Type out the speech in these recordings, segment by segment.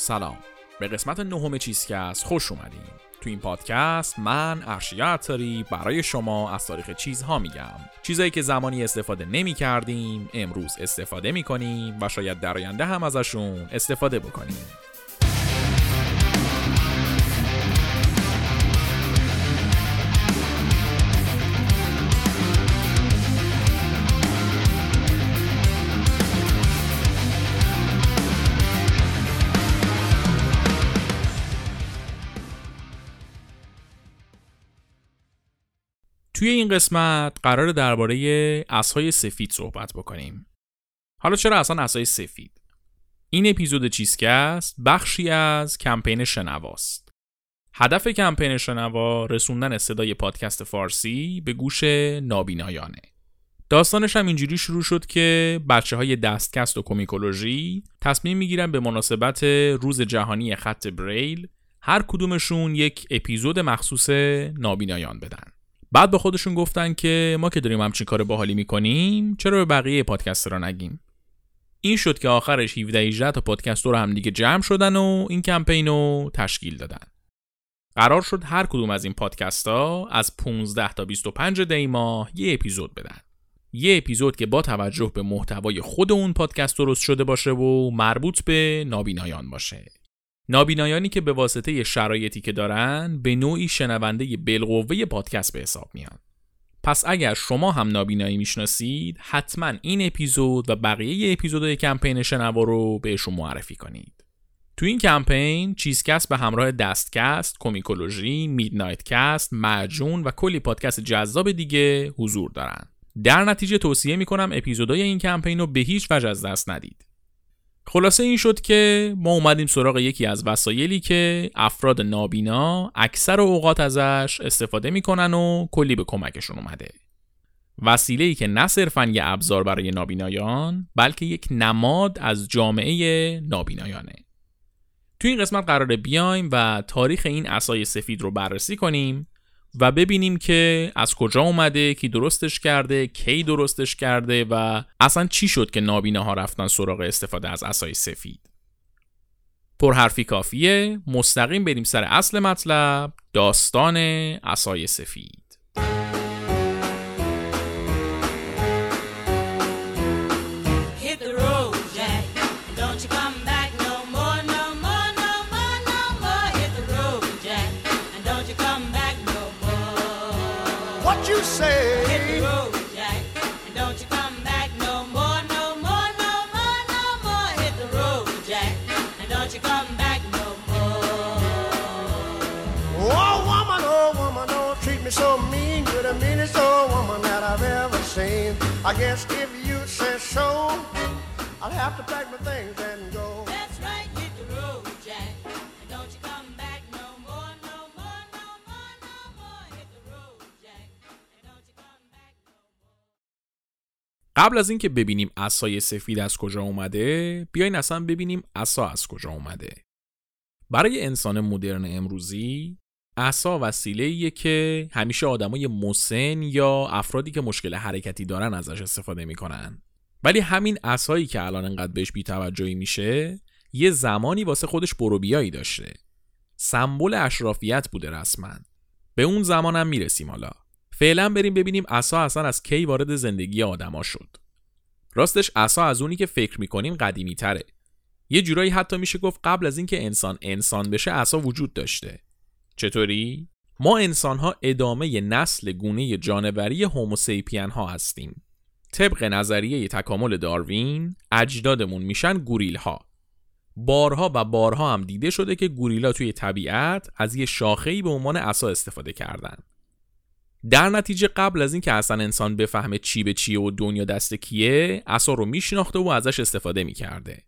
سلام. به قسمت نهم چیزکست خوش اومدین. تو این پادکست من ارشیا عطاری برای شما از تاریخ چیزها میگم. چیزایی که زمانی استفاده نمی کردیم امروز استفاده می کنیم و شاید در آینده هم ازشون استفاده بکنیم. توی این قسمت قرار درباره اسهای سفید صحبت بکنیم. حالا چرا اصلا اسای سفید؟ این اپیزود چیزکست بخشی از کمپین شنواست. هدف کمپین شنوا رسوندن صدای پادکست فارسی به گوش نابینایانه. داستانش هم اینجوری شروع شد که بچه های دستکست و کومیکولوژی تصمیم می‌گیرن به مناسبت روز جهانی خط بریل هر کدومشون یک اپیزود مخصوص نابینایان بدن. بعد به خودشون گفتن که ما که داریم همچین کار باحالی می‌کنیم چرا به بقیه پادکست را نگیم؟ این شد که آخرش 17 18 تا پادکست رو هم دیگه جمع شدن و این کمپین رو تشکیل دادن. قرار شد هر کدوم از این پادکست ها از 15 تا 25 دی ماه یه اپیزود بدن. یه اپیزود که با توجه به محتوای خود اون پادکست درست شده باشه و مربوط به نابینایان باشه. نابینایانی که به واسطه شرایطی که دارن به نوعی شنونده بالقوه پادکست به حساب میان. پس اگر شما هم نابینایی می‌شناسید حتما این اپیزود و بقیه اپیزودهای کمپین شنوا رو بهشون معرفی کنید. تو این کمپین چیزکست به همراه دستکست، Comicology، Midnight Cast، معجون و کلی پادکست جذاب دیگه حضور دارن. در نتیجه توصیه می‌کنم اپیزودهای این کمپین رو به هیچ وجه از دست ندید. خلاصه این شد که ما اومدیم سراغ یکی از وسایلی که افراد نابینا اکثر اوقات ازش استفاده می‌کنن و کلی به کمکشون اومده. وسیله ای که نه صرفا یه ابزار برای نابینایان بلکه یک نماد از جامعه نابینایانه. تو این قسمت قراره بیایم و تاریخ این اسای سفید رو بررسی کنیم و ببینیم که از کجا اومده کی درستش کرده کی درستش کرده و اصلا چی شد که نابینه ها رفتن سراغ استفاده از اسای سفید. پرحرفی کافیه. مستقیم بریم سر اصل مطلب داستان اسای سفید. I guess if you say so, I'll have to pack my things and go. That's right, hit the road, Jack. And don't you come back no more, no more, no more, no more. Hit the road, Jack. And don't you come back no more. قبل از اینکه ببینیم عصای سفید از کجا اومده، بیاین اصلا ببینیم عصا از کجا اومده. برای انسان مدرن امروزی اصا وسیله که همیشه آدمای مسن یا افرادی که مشکل حرکتی دارن ازش استفاده می‌کنن. ولی همین اسایی که الان انقدر بهش بیتوجهی میشه یه زمانی واسه خودش بروبیایی داشته. سمبل اشرافیت بوده رسما. به اون زمانم می‌رسیم حالا. فعلا بریم ببینیم عصا اصلا از کی وارد زندگی آدما شد. راستش عصا از اونی که فکر می‌کنیم قدیمی تره یه جورایی حتی میشه گفت قبل از اینکه انسان انسان بشه عصا وجود داشته. چطوری؟ ما انسان ها ادامه نسل گونه جانوری هوموسیپین ها هستیم. طبق نظریه تکامل داروین اجدادمون میشن گوریل ها. بارها و بارها هم دیده شده که گوریلا توی طبیعت از یه شاخه‌ای به عنوان عصا استفاده کردن. در نتیجه قبل از اینکه اصلا انسان بفهمه چی به چیه و دنیا دست کیه عصا رو میشناخته و ازش استفاده می‌کرده.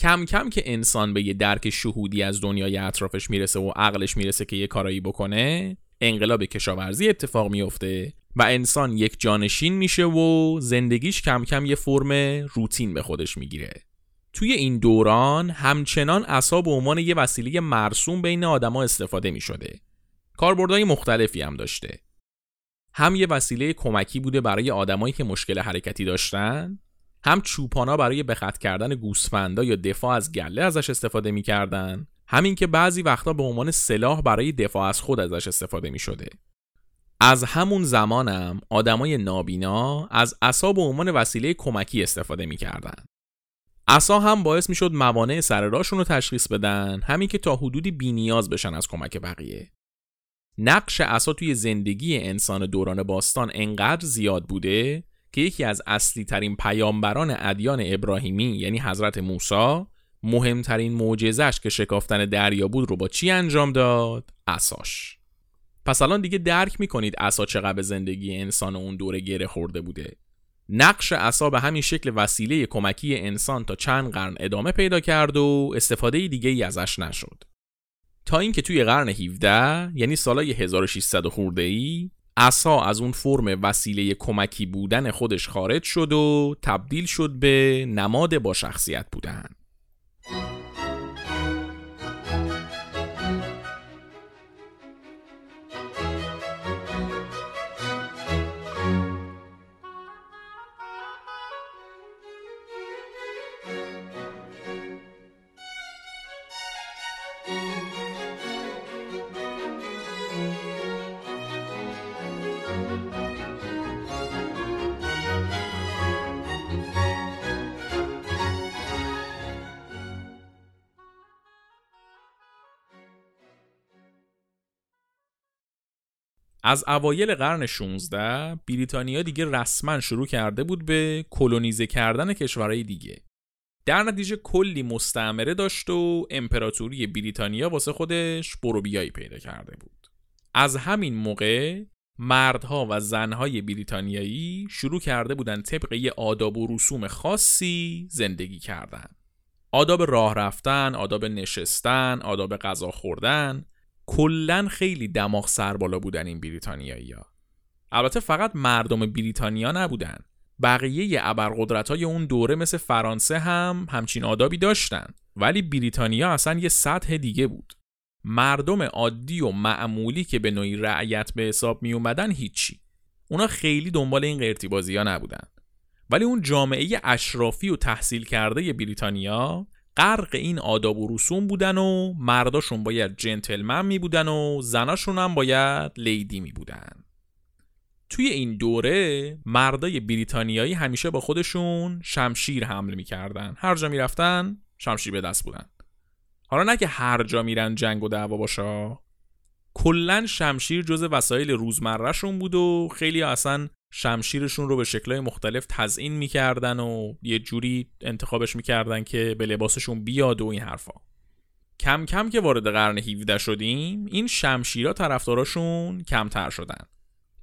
کم کم که انسان به یه درک شهودی از دنیای اطرافش می‌رسه و عقلش می‌رسه که یه کارایی بکنه انقلاب کشاورزی اتفاق میفته و انسان یک جانشین میشه و زندگیش کم کم یه فرم روتین به خودش می‌گیره توی این دوران همچنان عصا به عنوان یه وسیله مرسوم بین آدما استفاده می شده. کاربردهای مختلفی هم داشته. هم یه وسیله کمکی بوده برای آدمایی که مشکل حرکتی داشتن هم چوپانا برای بخط کردن گوسفندا یا دفاع از گله ازش استفاده می‌کردن همین که بعضی وقتا به عنوان سلاح برای دفاع از خود ازش استفاده می شده. از همون زمانم آدمای نابینا از عصا به عنوان وسیله کمکی استفاده می‌کردن. عصا هم باعث می‌شد موانع سر راشون رو تشخیص بدن همین که تا حدودی بینیاز بشن از کمک بقیه. نقش عصا توی زندگی انسان دوران باستان انقدر زیاد بوده که یکی از اصلی ترین پیامبران ادیان ابراهیمی یعنی حضرت موسی مهمترین معجزش که شکافتن دریا بود رو با چی انجام داد؟ عصاش. پس الان دیگه درک می‌کنید عصا چقدر به زندگی انسان اون دوره گره خورده بوده. نقش عصا به همین شکل وسیله کمکی انسان تا چند قرن ادامه پیدا کرد و استفاده دیگه ای ازش نشد. تا اینکه توی قرن 17 یعنی سالای 1600 خورده ای عصا از اون فرم وسیله کمکی بودن خودش خارج شد و تبدیل شد به نماد با شخصیت بودن. از اوایل قرن 16 بریتانیا دیگه رسما شروع کرده بود به کلونیزه کردن کشورهای دیگه. در نتیجه کلی مستعمره داشت و امپراتوری بریتانیا واسه خودش بروبیایی پیدا کرده بود. از همین موقع مردها و زنهای بریتانیایی شروع کرده بودن طبق یه آداب و رسوم خاصی زندگی کردن. آداب راه رفتن، آداب نشستن، آداب غذا خوردن کلا خیلی دماغ سر بالا بودن این بریتانیایی ها. البته فقط مردم بریتانیا نبودن. بقیه ابرقدرت های اون دوره مثل فرانسه هم همچین آدابی داشتن. ولی بریتانیا اصلا یه سطح دیگه بود. مردم عادی و معمولی که به نوعی رعیت به حساب می اومدن هیچی. اونا خیلی دنبال این قرتی ها نبودن. ولی اون جامعه اشرافی و تحصیل کرده بریتانیا غرق این آداب و رسوم بودن و مرداشون باید جنتلمن می بودن و زناشون هم باید لیدی می بودن. توی این دوره مردای بریتانیایی همیشه با خودشون شمشیر حمل می‌کردن هر جا می‌رفتن شمشیر به دست بودن. حالا نه که هر جا میرن جنگ و دعوا باشه کلا شمشیر جز وسایل روزمرهشون بود و خیلی اصلا شمشیرشون رو به شکلهای مختلف تزئین می‌کردن و یه جوری انتخابش می‌کردن که به لباسشون بیاد و این حرفا. کم کم که وارد قرن 17 شدیم این شمشیرا طرفداراشون کمتر شدن.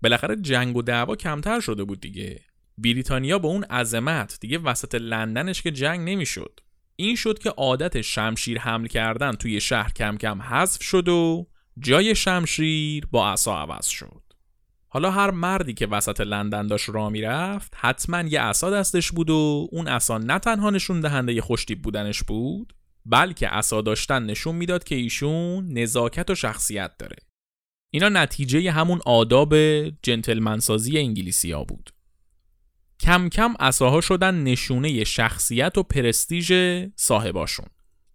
بالاخره جنگ و دعوا کمتر شده بود دیگه. بریتانیا با اون عظمت دیگه وسط لندنش که جنگ نمی‌شد. این شد که عادت شمشیر حمل کردن توی شهر کم کم حذف شد و جای شمشیر با عصا عوض شد. حالا هر مردی که وسط لندن داشت راه می‌رفت حتما یه عصا دستش بود و اون عصا نه تنها نشون دهنده خوشتیب بودنش بود بلکه عصا داشتن نشون می‌داد که ایشون نزاکت و شخصیت داره. اینا نتیجه همون آداب جنتلمنسازی انگلیسی ها بود. کم کم عصاها شدن نشونه شخصیت و پرستیژ صاحباشون.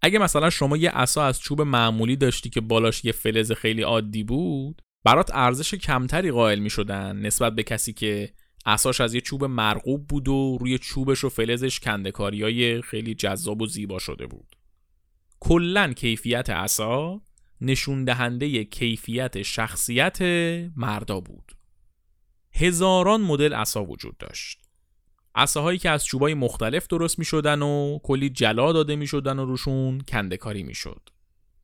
اگه مثلا شما یه عصا از چوب معمولی داشتی که بالاش یه فلز خیلی عادی بود برات ارزش کمتری قائل می شدن نسبت به کسی که اساش از یه چوب مرغوب بود و روی چوبش و فلزش کندکاری خیلی جذاب و زیبا شده بود. کلا کیفیت عصا نشون دهنده کیفیت شخصیت مردا بود. هزاران مدل عصا وجود داشت. عصاهایی که از چوبای مختلف درست می شدن و کلی جلا داده می شدن و روشون کندکاری می شد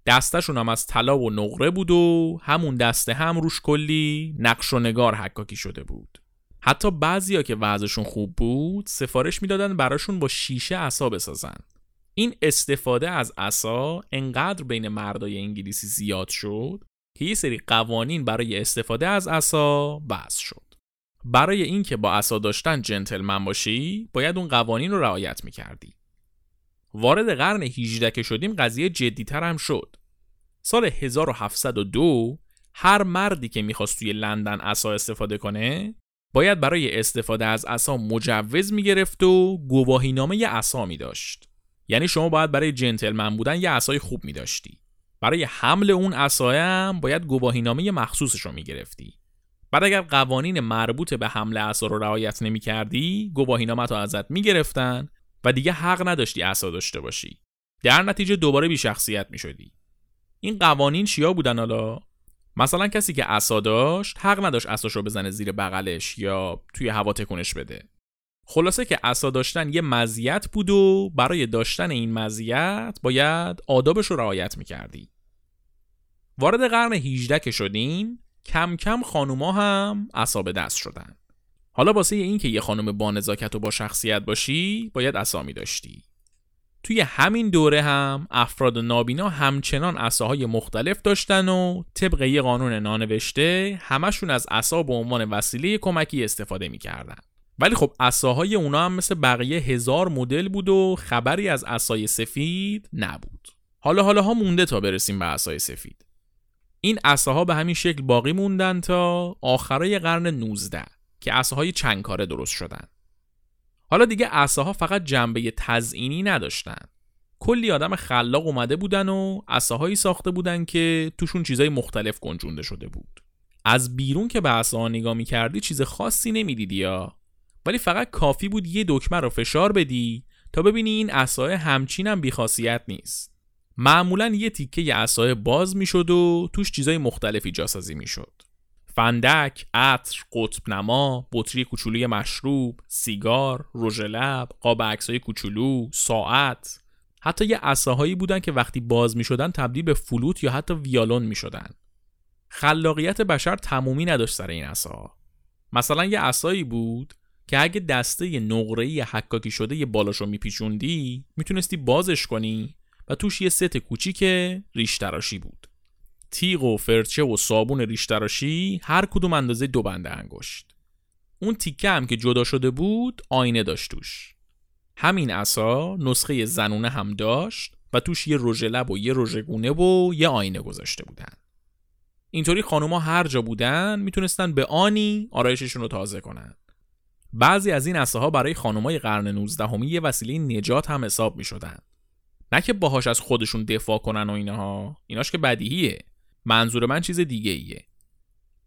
دستشون هم از طلا و نقره بود و همون دسته هم روش کلی نقش و نگار حکاکی شده بود. حتی بعضیا که وضعشون خوب بود سفارش می‌دادن براشون با شیشه عصا بسازن. این استفاده از عصا انقدر بین مردای انگلیسی زیاد شد که یه سری قوانین برای استفاده از عصا بحث شد. برای اینکه با عصا داشتن جنتلمن باشی باید اون قوانین رو رعایت می‌کردی. وارد قرن 18 که شدیم قضیه جدیتر هم شد. سال 1702 هر مردی که می‌خواست توی لندن عصا استفاده کنه باید برای استفاده از عصا مجوز می‌گرفت و گواهینامه عصا می داشت یعنی شما باید برای جنتلمن بودن یه عصای خوب می داشتی برای حمل اون عصا هم باید گواهینامه مخصوصش رو می گرفتی بعد اگر قوانین مربوط به حمل عصا رو رعایت نمی کردی گواهینامه رو ازت می گرفتن و دیگه حق نداشتی عصا داشته باشی. در نتیجه دوباره بی شخصیت می شدی این قوانین چیا بودن حالا؟ مثلا کسی که عصا داشت حق نداشت عصاش رو بزنه زیر بغلش یا توی هوا تکونش بده. خلاصه که عصا داشتن یه مزیت بود و برای داشتن این مزیت باید آدابش رو رعایت می‌کردی. وارد قرن 18 که شدیم کم کم خانوما هم عصا به دست شدن. حالا واسه این که یه خانم با نزاکت و با شخصیت باشی باید عصا می داشتی توی همین دوره هم افراد نابینا همچنان عصاهای مختلف داشتن و طبق یه قانون نانوشته همشون از عصا به عنوان وسیله کمکی استفاده می‌کردن. ولی خب عصاهای اونا هم مثل بقیه هزار مدل بود و خبری از عصای سفید نبود. حالا حالا ها مونده تا برسیم به عصای سفید. این عصاها به همین شکل باقی موندن تا آخرای قرن 19 که عصاهای چند کاره درست شدن. حالا دیگه عصاها فقط جنبه تزئینی نداشتن. کلی آدم خلاق اومده بودن و عصاهایی ساخته بودن که توشون چیزای مختلف گنجونده شده بود. از بیرون که به عصاها نگاه می‌کردی چیز خاصی نمی‌دیدی یا. ولی فقط کافی بود یه دکمه رو فشار بدی تا ببینی این عصای همچین هم بیخاصیت نیست. معمولا یه تیکه عصای باز می‌شد و توش چیزای مختلفی جاسازی می‌شد. فندک، عطر، قطب نما، بطری کوچولوی مشروب، سیگار، رژ لب، قاب عکسای کوچولو، ساعت حتی یه عصاهایی بودن که وقتی باز می شدن تبدیل به فلوت یا حتی ویالون می شدن. خلاقیت بشر تمومی نداشت سر این عصا. مثلا یه عصایی بود که اگه دسته نقره‌ای حکاکی شده یه بالاشو میپیچوندی می‌تونستی بازش کنی و توش یه ست کوچیک ریش تراشی بود. تیغ و فرچه و صابون ریش تراشی هر کدوم اندازه دو بنده انگشت. اون تیکه هم که جدا شده بود آینه داشت توش. همین عصا نسخه زنونه هم داشت و توش یه رژ لب و یه رژ گونه و یه آینه گذاشته بودن. اینطوری خانوما هر جا بودن می‌تونستن به آنی آرایششون رو تازه کنن. بعضی از این ها برای خانمای قرن 19 همی یه وسیله نجات هم حساب می شدن. نه که باهاش از خودشون دفاع کنن و اینها ایناش که بدیهیه منظور من چیز دیگه ایه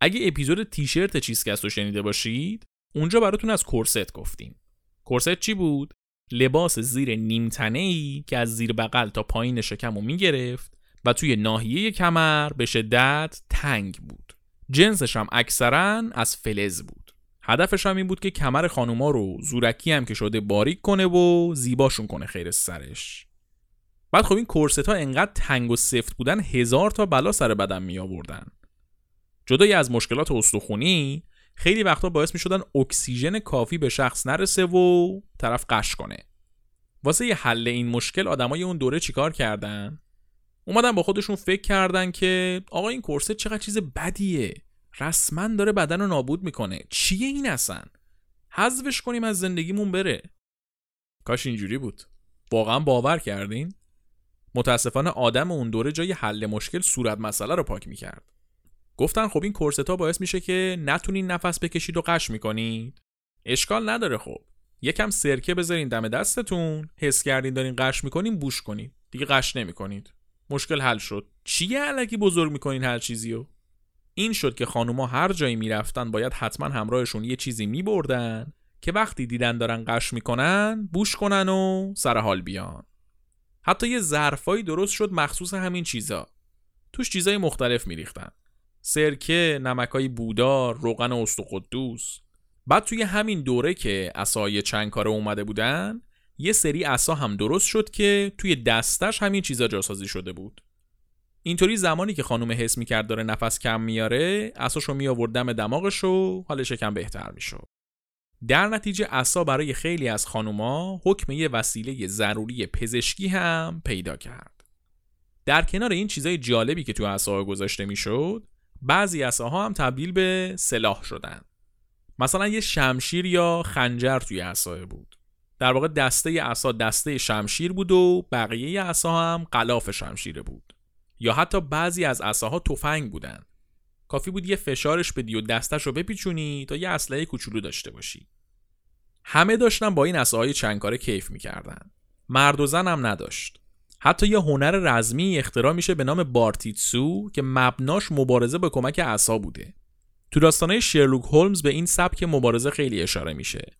اگه اپیزود تیشرت چیزکست رو شنیده باشید اونجا براتون از کورست گفتیم. کورست چی بود؟ لباس زیر نیمتنه ای که از زیر بغل تا پایین شکم رو می‌گرفت و توی ناحیه کمر به شدت تنگ بود. جنسش هم اکثرا از فلز بود. هدفش هم این بود که کمر خانوما رو زورکی هم که شده باریک کنه و زیباشون کنه خیر سرش. بعد خب این کورست ها انقدر تنگ و سفت بودن هزار تا بلا سر بدن می آوردن. جدای از مشکلات استخونی خیلی وقتا باعث می شدن اکسیژن کافی به شخص نرسه و طرف قش کنه. واسه یه حل این مشکل آدمای اون دوره چیکار کردن؟ اومدن با خودشون فکر کردن که آقا این کورست چقدر چیز بدیه. رسما داره بدن رو نابود می‌کنه. چیه این اصلا؟ حذفش کنیم از زندگیمون بره. کاش اینجوری بود. واقعا باور کردین؟ متاسفانه آدم اون دوره جای حل مشکل صورت مسئله رو پاک می‌کرد. گفتن خب این کورستا باعث میشه که نتونین نفس بکشید و قش می‌کنید. اشکال نداره خب. یکم سرکه بذارین دم دستتون حس کردین دارین قش می‌کنین بوش کنید. دیگه قش نمی‌کنید. مشکل حل شد. چیه علکی بزرگ می‌کنین هر چیزیو؟ این شد که خانوما هر جایی می‌رفتن باید حتما همراهشون یه چیزی میبردن که وقتی دیدن دارن قش می‌کنن بوش کنن و سر حال بیان. حتی یه ظرفایی درست شد مخصوص همین چیزا. توش چیزای مختلف میریختن. سرکه، نمکای بودار، روغن است و قدوس بعد توی همین دوره که اسای چند کاره اومده بودن یه سری اسا هم درست شد که توی دستش همین چیزا جاسازی شده بود. اینطوری زمانی که خانم حس می‌کرد داره نفس کم میاره اساشو می دم دماغش و حالش کم بهتر می‌شد. در نتیجه عصا برای خیلی از خانوما حکم یه وسیله ضروری پزشکی هم پیدا کرد. در کنار این چیزای جالبی که تو عصا گذاشته می‌شد، بعضی عصاها هم تبدیل به سلاح شدن. مثلا یه شمشیر یا خنجر توی عصا بود. در واقع دسته عصا دسته شمشیر بود و بقیه عصا هم قلاف شمشیره بود. یا حتی بعضی از عصاها تفنگ بودن. کافی بود یه فشارش بدی و دستش رو بپیچونی تا یه اسلحه کوچولو داشته باشی. همه داشتن با این اساهای چنگکاره کیف می‌کردن. مرد و زن هم نداشت. حتی یه هنر رزمی اختراع میشه به نام بارتیتسو که مبناش مبارزه به کمک عصا بوده. تو داستانه شرلوک هولمز به این سبک مبارزه خیلی اشاره میشه.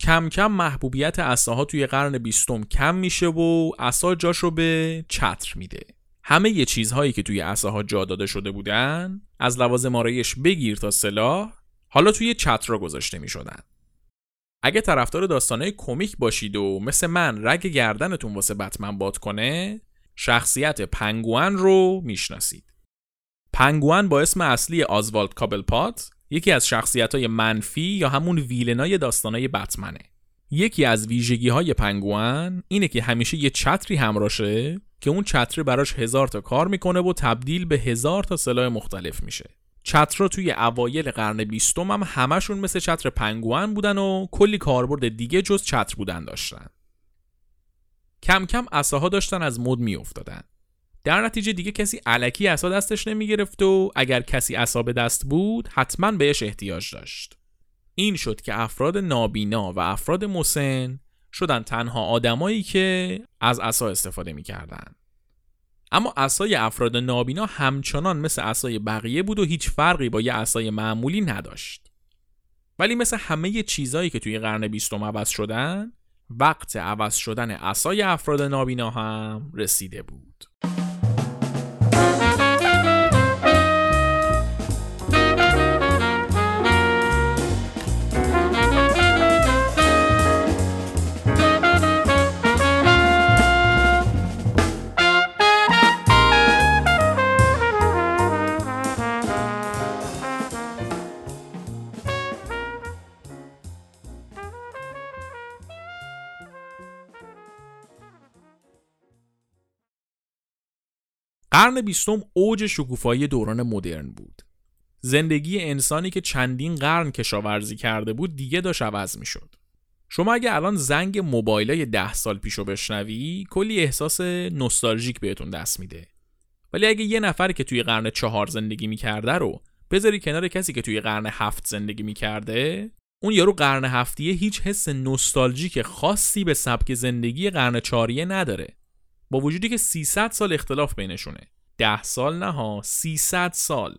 کم کم محبوبیت عصاها توی قرن بیستم کم میشه و عصا جاش رو به چتر میده. همه یه چیزهایی که توی عصاها جا داده شده بودن از لوازم آرایش بگیر تا سلاح حالا توی چتر گذاشته می‌شدن. اگه طرفدار داستانه کمیک باشید و مثل من رگ گردنتون واسه بتمن باد کنه شخصیت پنگوان رو می‌شناسید. پنگوان با اسم اصلی آزوالد کابلپات یکی از شخصیت های منفی یا همون ویلنای داستانای بتمنه. یکی از ویژگی های پنگوان اینه که همیشه یه چتری همراشه که اون چتری براش هزار تا کار می‌کنه و تبدیل به هزار تا سلاح مختلف میشه. چترها توی اوایل قرن بیستم هم همشون مثل چتر پنگوان بودن و کلی کاربرد دیگه جز چتر بودن داشتن. کم کم اساها داشتن از مد میافتادن. در نتیجه دیگه کسی علکی عصا دستش نمی‌گرفت و اگر کسی عصا به دست بود حتما بهش احتیاج داشت. این شد که افراد نابینا و افراد مسن شدن تنها آدمایی که از عصا استفاده می‌کردن. اما عصای افراد نابینا همچنان مثل عصای بقیه بود و هیچ فرقی با یه عصای معمولی نداشت. ولی مثل همه چیزایی که توی قرن بیستم عوض شدن وقت عوض شدن عصای افراد نابینا هم رسیده بود. قرن بیستم اوج شکوفایی دوران مدرن بود. زندگی انسانی که چندین قرن کشاورزی کرده بود دیگه داشت عوض می‌شد. شما اگه الان زنگ موبایلای ده سال پیشو بشنوی کلی احساس نوستالژیک بهتون دست میده. ولی اگه یه نفر که توی قرن چهار زندگی می‌کرده رو بذاری کنار کسی که توی قرن هفت زندگی می‌کرده اون یارو قرن هفتیه هیچ حس نوستالژیک خاصی به سبک زندگی قرن چهاریه نداره. با وجودی که 300 سال اختلاف بینشونه 10 سال نه ها 300 سال.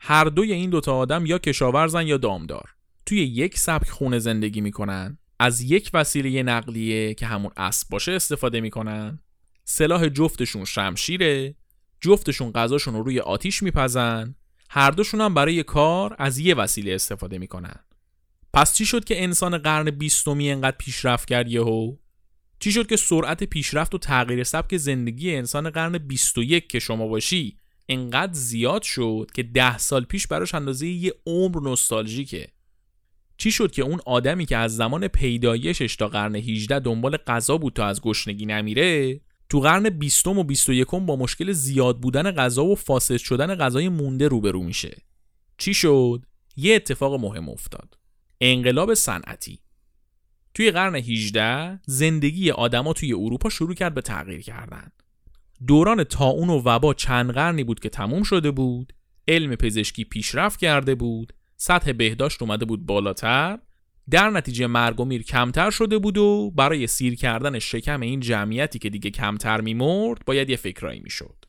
هر دوی این دوتا آدم یا کشاورزن یا دامدار. توی یک سبک خونه زندگی می‌کنن. از یک وسیله نقلیه که همون اسب باشه استفاده می‌کنن. سلاح جفتشون شمشیره. جفتشون غذاشون رو روی آتیش میپزن. هر دوشون هم برای کار از یه وسیله استفاده می‌کنن. پس چی شد که انسان قرن بیستمی انقدر پیشرفت کرد یهو؟ چی شد که سرعت پیشرفت و تغییر سبک زندگی انسان قرن 21 که شما باشی انقدر زیاد شد که ده سال پیش براش اندازه یه عمر نوستالژیکه. چی شد که اون آدمی که از زمان پیدایشش تا قرن 18 دنبال غذا بود تا از گشنگی نمیره تو قرن 20 و 21 با مشکل زیاد بودن غذا و فاسد شدن غذای مونده روبرو میشه. چی شد؟ یه اتفاق مهم افتاد. انقلاب صنعتی. توی قرن 18 زندگی آدما توی اروپا شروع کرد به تغییر کردن. دوران تاون و وبا چند قرنی بود که تموم شده بود، علم پزشکی پیشرفت کرده بود، سطح بهداشت اومده بود بالاتر، در نتیجه مرگ و میر کمتر شده بود و برای سیر کردن شکم این جمعیتی که دیگه کمتر میمرد باید یه فکرایی می‌شد.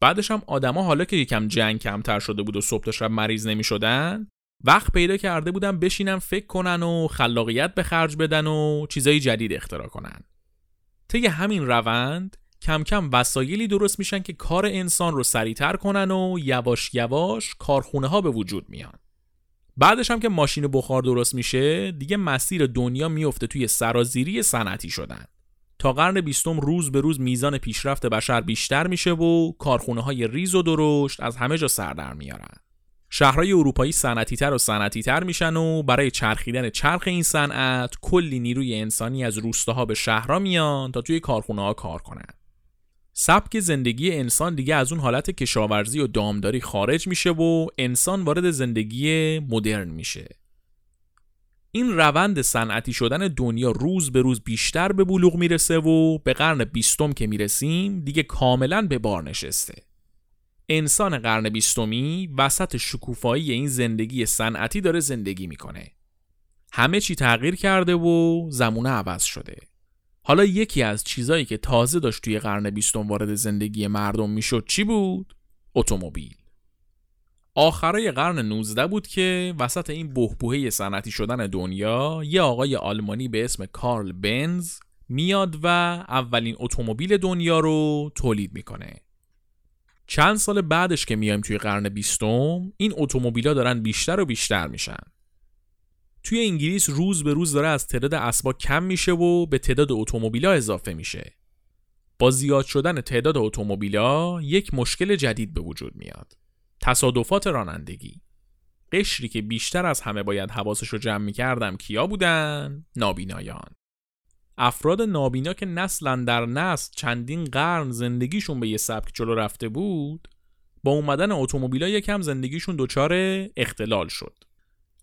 بعدش هم آدما حالا که یکم جنگ کمتر شده بود و صبح تا شب مریض نمی‌شدن وقت پیدا کرده بودن بشینن فکر کنن و خلاقیت به خرج بدن و چیزای جدید اختراع کنن. طی همین روند کم کم وسایلی درست میشن که کار انسان رو سریعتر کنن و یواش یواش کارخونه ها به وجود میان. بعدش هم که ماشین بخار درست میشه دیگه مسیر دنیا میفته توی سرازیری صنعتی شدن. تا قرن بیستم روز به روز میزان پیشرفت بشر بیشتر میشه و کارخونه های ریز و درشت از همه جا سر در میارن. شهرهای اروپایی صنعتیتر و صنعتیتر میشن و برای چرخیدن چرخ این صنعت کلی نیروی انسانی از روستاها به شهرها میان تا توی کارخونه ها کار کنن. سبک زندگی انسان دیگه از اون حالت کشاورزی و دامداری خارج میشه و انسان وارد زندگی مدرن میشه. این روند صنعتی شدن دنیا روز به روز بیشتر به بلوغ می‌رسه و به قرن بیستم که می‌رسیم دیگه کاملا به بار نشسته. انسان قرن بیستمی وسط شکوفایی این زندگی صنعتی داره زندگی می‌کنه همه چی تغییر کرده و زمونه عوض شده حالا یکی از چیزایی که تازه داشت توی قرن بیستم وارد زندگی مردم می‌شد چی بود؟ اتومبیل آخرای قرن 19 بود که وسط این بهبوهه صنعتی شدن دنیا یه آقای آلمانی به اسم کارل بنز میاد و اولین اتومبیل دنیا رو تولید می‌کنه. چند سال بعدش که میایم توی قرن بیستم این اتومبیلا دارن بیشتر و بیشتر میشن. توی انگلیس روز به روز داره از تعداد اسباب کم میشه و به تعداد اتومبیلا اضافه میشه. با زیاد شدن تعداد اتومبیلا یک مشکل جدید به وجود میاد. تصادفات رانندگی قشری که بیشتر از همه باید حواسش رو جمع می‌کردم کیا بودن؟ نابینایان افراد نابینا که نسلا در نسل چندین قرن زندگیشون به یه سبک جلو رفته بود با اومدن اتومبیلا یکم زندگیشون دچار اختلال شد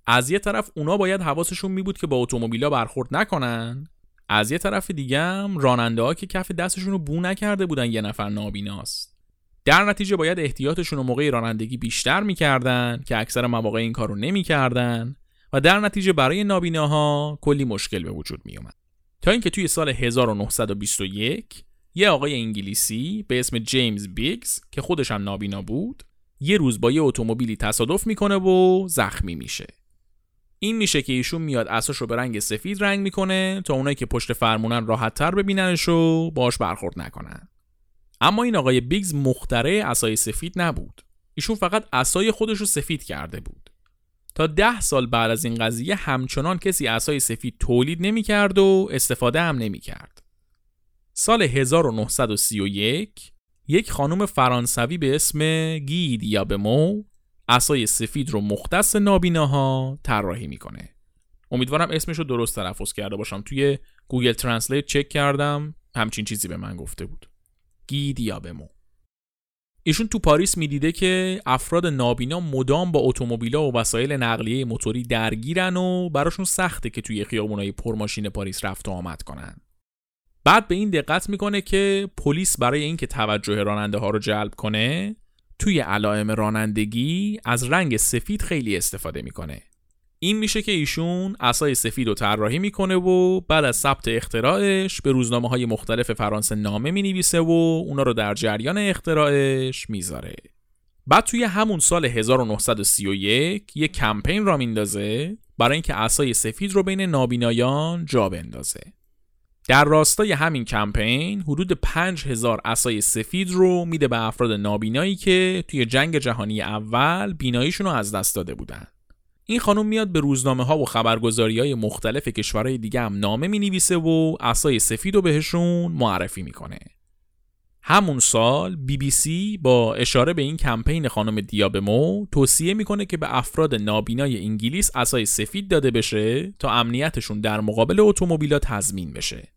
از یه طرف اونا باید حواسشون می بود که با اتومبیلا برخورد نکنن از یه طرف دیگه هم راننده ها که کف دستشون رو بو نکرده بودن یه نفر نابیناست در نتیجه باید احتیاطشون رو موقع رانندگی بیشتر می‌کردن که اکثر مواقع این کارو نمی‌کردن و در نتیجه برای نابیناها کلی مشکل به وجود می اومد. تا اینکه توی سال 1921 یه آقای انگلیسی به اسم جیمز بیگز که خودش هم نابینا بود یه روز با یه اتومبیلی تصادف می‌کنه و زخمی میشه. این میشه که ایشون میاد اساش رو به رنگ سفید رنگ می‌کنه تا اونایی که پشت فرمونن راحت تر ببیننش و باش برخورد نکنن. اما این آقای بیگز مختره اسای سفید نبود. ایشون فقط عصای خودش رو سفید کرده بود. تا ده سال بعد از این قضیه همچنان کسی عصای سفید تولید نمی کرد و استفاده هم نمی کرد. سال 1931 یک خانم فرانسوی به اسم گی دیابمو عصای سفید رو مختص نابیناها طراحی می‌کنه. امیدوارم اسمش رو درست تلفظ کرده باشم. توی Google Translate چک کردم همچین چیزی به من گفته بود. گی ایشون تو پاریس می‌دیده که افراد نابینا مدام با اتومبیلا و وسایل نقلیه موتوری درگیرن و براشون سخته که توی خیابونای پرماشین پاریس رفت و آمد کنن. بعد به این دقت می‌کنه که پلیس برای اینکه توجه راننده ها رو جلب کنه توی علائم رانندگی از رنگ سفید خیلی استفاده می‌کنه. این میشه که ایشون اسای سفید رو طراحی می‌کنه و بعد از ثبت اختراعش به روزنامه های مختلف فرانسه نامه می‌نویسه و اونا رو در جریان اختراعش می‌ذاره. بعد توی همون سال 1931 یه کمپین را میندازه برای اینکه اسای سفید رو بین نابینایان جا بندازه. در راستای همین کمپین حدود 5000 اسای سفید رو میده به افراد نابینایی که توی جنگ جهانی اول بیناییشون رو از دست داده بودن. این خانم میاد به روزنامه ها و خبرگزاری های مختلف کشورهای دیگه هم نامه می نویسه و اسای سفید رو بهشون معرفی می‌کنه. همون سال بی بی سی با اشاره به این کمپین خانم دیابمو توصیه می‌کنه که به افراد نابینای انگلیس عصای سفید داده بشه تا امنیتشون در مقابل اتومبیلا تضمین بشه.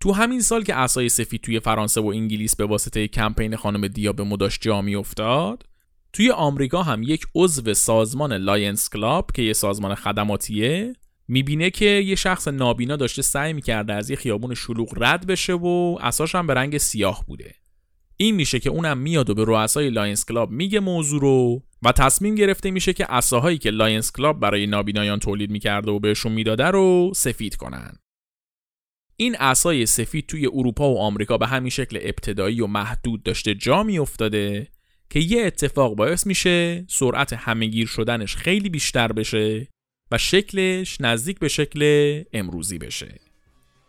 تو همین سال که عصای سفید توی فرانسه و انگلیس به واسطه کمپین خانم دیابمو داشت جا افتاد توی آمریکا هم یک عضو سازمان Lions Club که یه سازمان خدماتیه می‌بینه که یه شخص نابینا داشته سعی می‌کرده از یه خیابون شلوغ رد بشه و عصاش هم به رنگ سیاه بوده. این میشه که اونم میاد و به رؤسای Lions Club میگه موضوع رو و تصمیم گرفته میشه که عصاهایی که Lions Club برای نابینایان تولید می‌کرده و بهشون می‌داده رو سفید کنن. این عصای سفید توی اروپا و آمریکا به همین شکل ابتدایی و محدود داشته جا میافتاده که یه اتفاق باعث میشه سرعت همه‌گیر شدنش خیلی بیشتر بشه و شکلش نزدیک به شکل امروزی بشه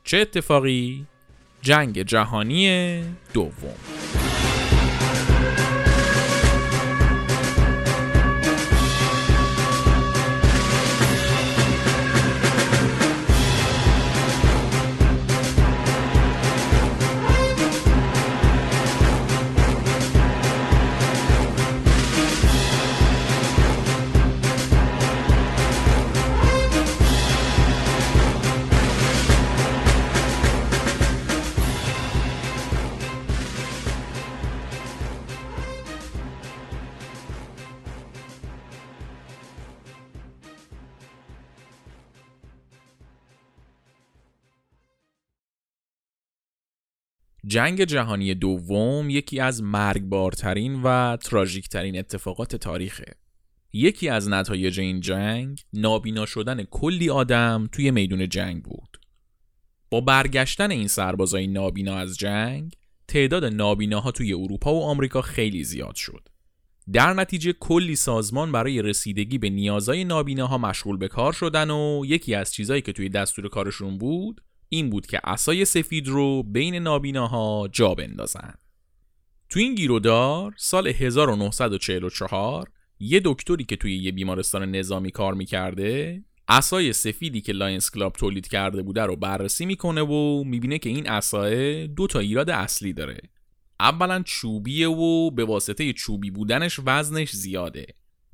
چه اتفاقی؟ جنگ جهانی دوم جنگ جهانی دوم یکی از مرگبارترین و تراژیکترین اتفاقات تاریخه. یکی از نتایج این جنگ نابینا شدن کلی آدم توی میدون جنگ بود. با برگشتن این سربازای نابینا از جنگ، تعداد نابیناها توی اروپا و آمریکا خیلی زیاد شد. در نتیجه کلی سازمان برای رسیدگی به نیازهای نابیناها مشغول به کار شدن و یکی از چیزهایی که توی دستور کارشون بود این بود که عصای سفید رو بین نابیناها جا بندازن. تو این گیرودار سال 1944 یه دکتری که توی یه بیمارستان نظامی کار می‌کرده عصای سفیدی که Lions Club تولید کرده بوده رو بررسی می‌کنه و می‌بینه که این عصای دو تا ایراد اصلی داره اولا چوبیه و به واسطه چوبی بودنش وزنش زیاده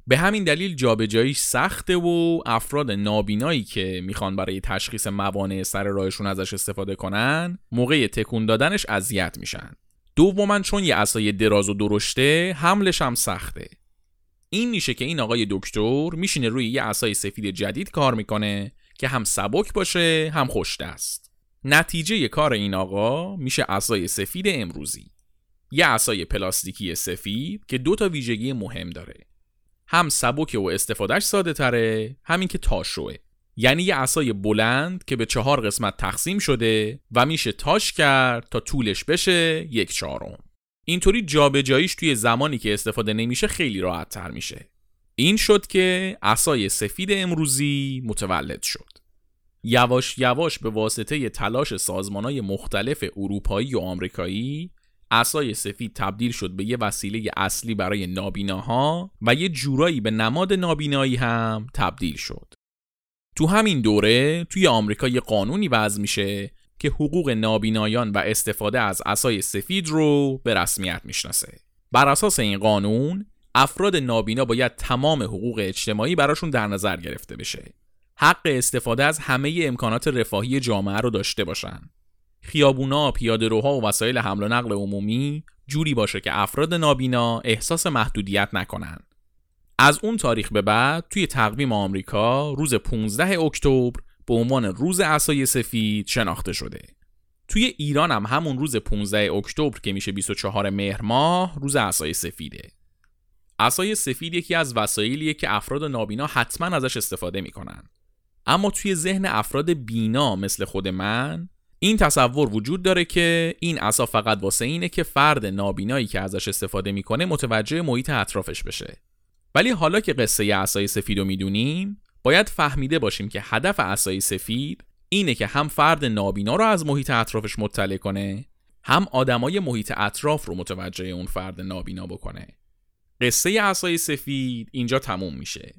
به همین دلیل جابجاییش سخته و افراد نابینایی که می‌خوان برای تشخیص موانع سر راهشون ازش استفاده کنن موقع تکون دادنش اذیت میشن. دوما چون یه اسای دراز و درشته حملش هم سخته. این میشه که این آقای دکتر میشینه روی یه اسای سفید جدید کار می‌کنه که هم سبک باشه هم خوش است. نتیجه کار این آقا میشه اسای سفید امروزی. یه اسای پلاستیکی سفید که دو تا ویژگی مهم داره. هم سبک و استفادهش ساده تره همین که تاشوه. یعنی یه اسای بلند که به چهار قسمت تقسیم شده و میشه تاش کرد تا طولش بشه یک چهارم. اینطوری جابجاییش توی زمانی که استفاده نمیشه خیلی راحت تر میشه. این شد که اسای سفید امروزی متولد شد. یواش یواش به واسطه تلاش سازمانهای مختلف اروپایی و آمریکایی اسای سفید تبدیل شد به یه وسیله اصلی برای نابیناها و یه جورایی به نماد نابینایی هم تبدیل شد تو همین دوره توی آمریکا یه قانونی وضع میشه که حقوق نابینایان و استفاده از اسای سفید رو به رسمیت می‌شناسه. بر اساس این قانون افراد نابینا باید تمام حقوق اجتماعی براشون در نظر گرفته بشه. حق استفاده از همه امکانات رفاهی جامعه رو داشته باشن. خیابونا، پیاده روها و وسایل حمل و نقل عمومی جوری باشه که افراد نابینا احساس محدودیت نکنن. از اون تاریخ به بعد توی تقویم آمریکا روز 15 اکتبر به عنوان روز عصای سفید شناخته شده. توی ایران هم همون روز 15 اکتبر که میشه 24 مهر ماه روز عصای سفیده. عصای سفید یکی از وسایلیه که افراد نابینا حتما ازش استفاده می‌کنن. اما توی ذهن افراد بینا مثل خود من این تصور وجود داره که این عصا فقط واسه اینه که فرد نابینایی که ازش استفاده می‌کنه متوجه محیط اطرافش بشه. ولی حالا که قصه عصای سفید رو می‌دونیم باید فهمیده باشیم که هدف اسایی سفید اینه که هم فرد نابینا رو از محیط اطرافش مطلع کنه هم آدمای محیط اطراف رو متوجه اون فرد نابینا بکنه قصه اسایی سفید اینجا تموم میشه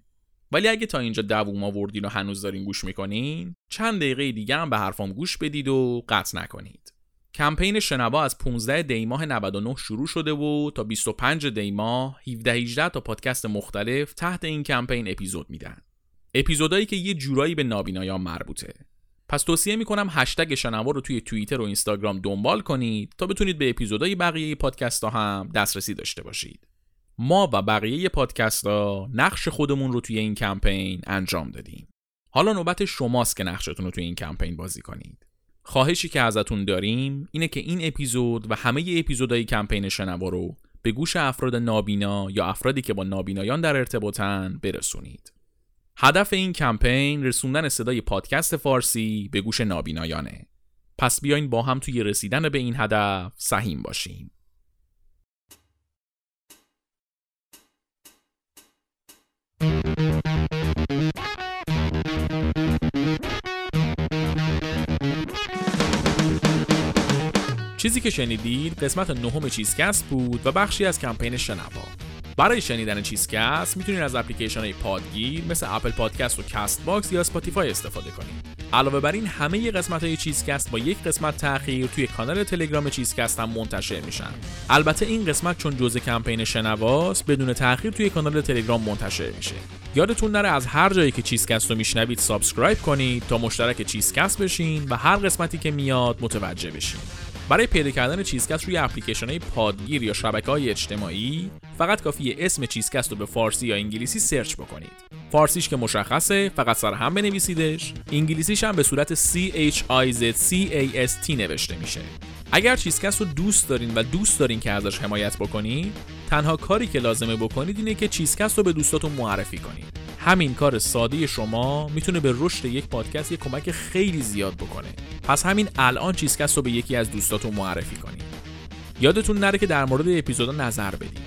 ولی اگه تا اینجا دووم آوردین و هنوز دارین گوش می‌کنین چند دقیقه دیگه هم به حرفام گوش بدید و قطع نکنید. کمپین شنوا از 15 دیماه 99 شروع شده و تا 25 دیماه 17 18 تا پادکست مختلف تحت این کمپین اپیزود میدن. اپیزودایی که یه جورایی به نابینایان مربوطه. پس توصیه می‌کنم هشتگ شنوا رو توی توییتر و اینستاگرام دنبال کنید تا بتونید به اپیزودهای بقیه پادکست ها هم دسترسی داشته باشید. ما و بقیه پادکست ها نقش خودمون رو توی این کمپین انجام دادیم حالا نوبت شماست که نقشتون رو توی این کمپین بازی کنید خواهشی که ازتون داریم اینه که این اپیزود و همه اپیزودهای کمپین شنوا رو به گوش افراد نابینا یا افرادی که با نابینایان در ارتباطن برسونید هدف این کمپین رسوندن صدای پادکست فارسی به گوش نابینایانه. پس بیاین با هم توی رسیدن به این هدف سهیم باشیم. چیزی که شنیدید قسمت نهم چیزکست بود و بخشی از کمپین شنوا. برای شنیدن چیزکست می‌تونید از اپلیکیشن های پادگیر مثل Apple Podcast و Castbox یا Spotify استفاده کنید. علاوه بر این همه قسمت های چیزکست با یک قسمت تاخیر توی کانال تلگرام چیزکست هم منتشر میشن. البته این قسمت چون جزء کمپین شنواست بدون تاخیر توی کانال تلگرام منتشر میشه. یادتون نره از هر جایی که چیزکست رو میشنوید subscribe کنید تا مشترک چیزکست بشین و هر قسمتی که میاد متوجه بشین. برای پیدا کردن چیزکست روی اپلیکیشن های پادگیر یا شبکه های اجتماعی فقط کافیه اسم چیزکست رو به فارسی یا انگلیسی search بکنید. فارسیش که مشخصه فقط سر هم بنویسیدش. انگلیسیش هم به صورت C H I Z C A S T نوشته میشه. اگر چیزکست رو دوست دارین و دوست دارین که ازش حمایت بکنید تنها کاری که لازمه بکنید اینه که چیزکست رو به دوستاتون معرفی کنید. همین کار ساده شما می‌تونه به رشد یک پادکست یک کمک خیلی زیاد بکنه. پس همین الان چیزکست رو به یکی از دوستاتون معرفی کنید. یادتون نره که در مورد اپیزودا نظر بدید.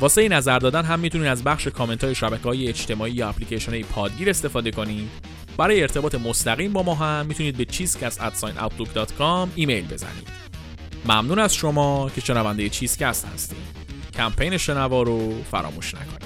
واسه این نظر دادن هم می‌تونید از بخش کامنت های شبکه های اجتماعی یا اپلیکیشن های پادگیر استفاده کنید. برای ارتباط مستقیم با ما هم می‌تونید به cheesecast@outlook.com ایمیل بزنید. ممنون از شما که شنونده چیزکست هستید. کمپین شنوا رو فراموش نکنید.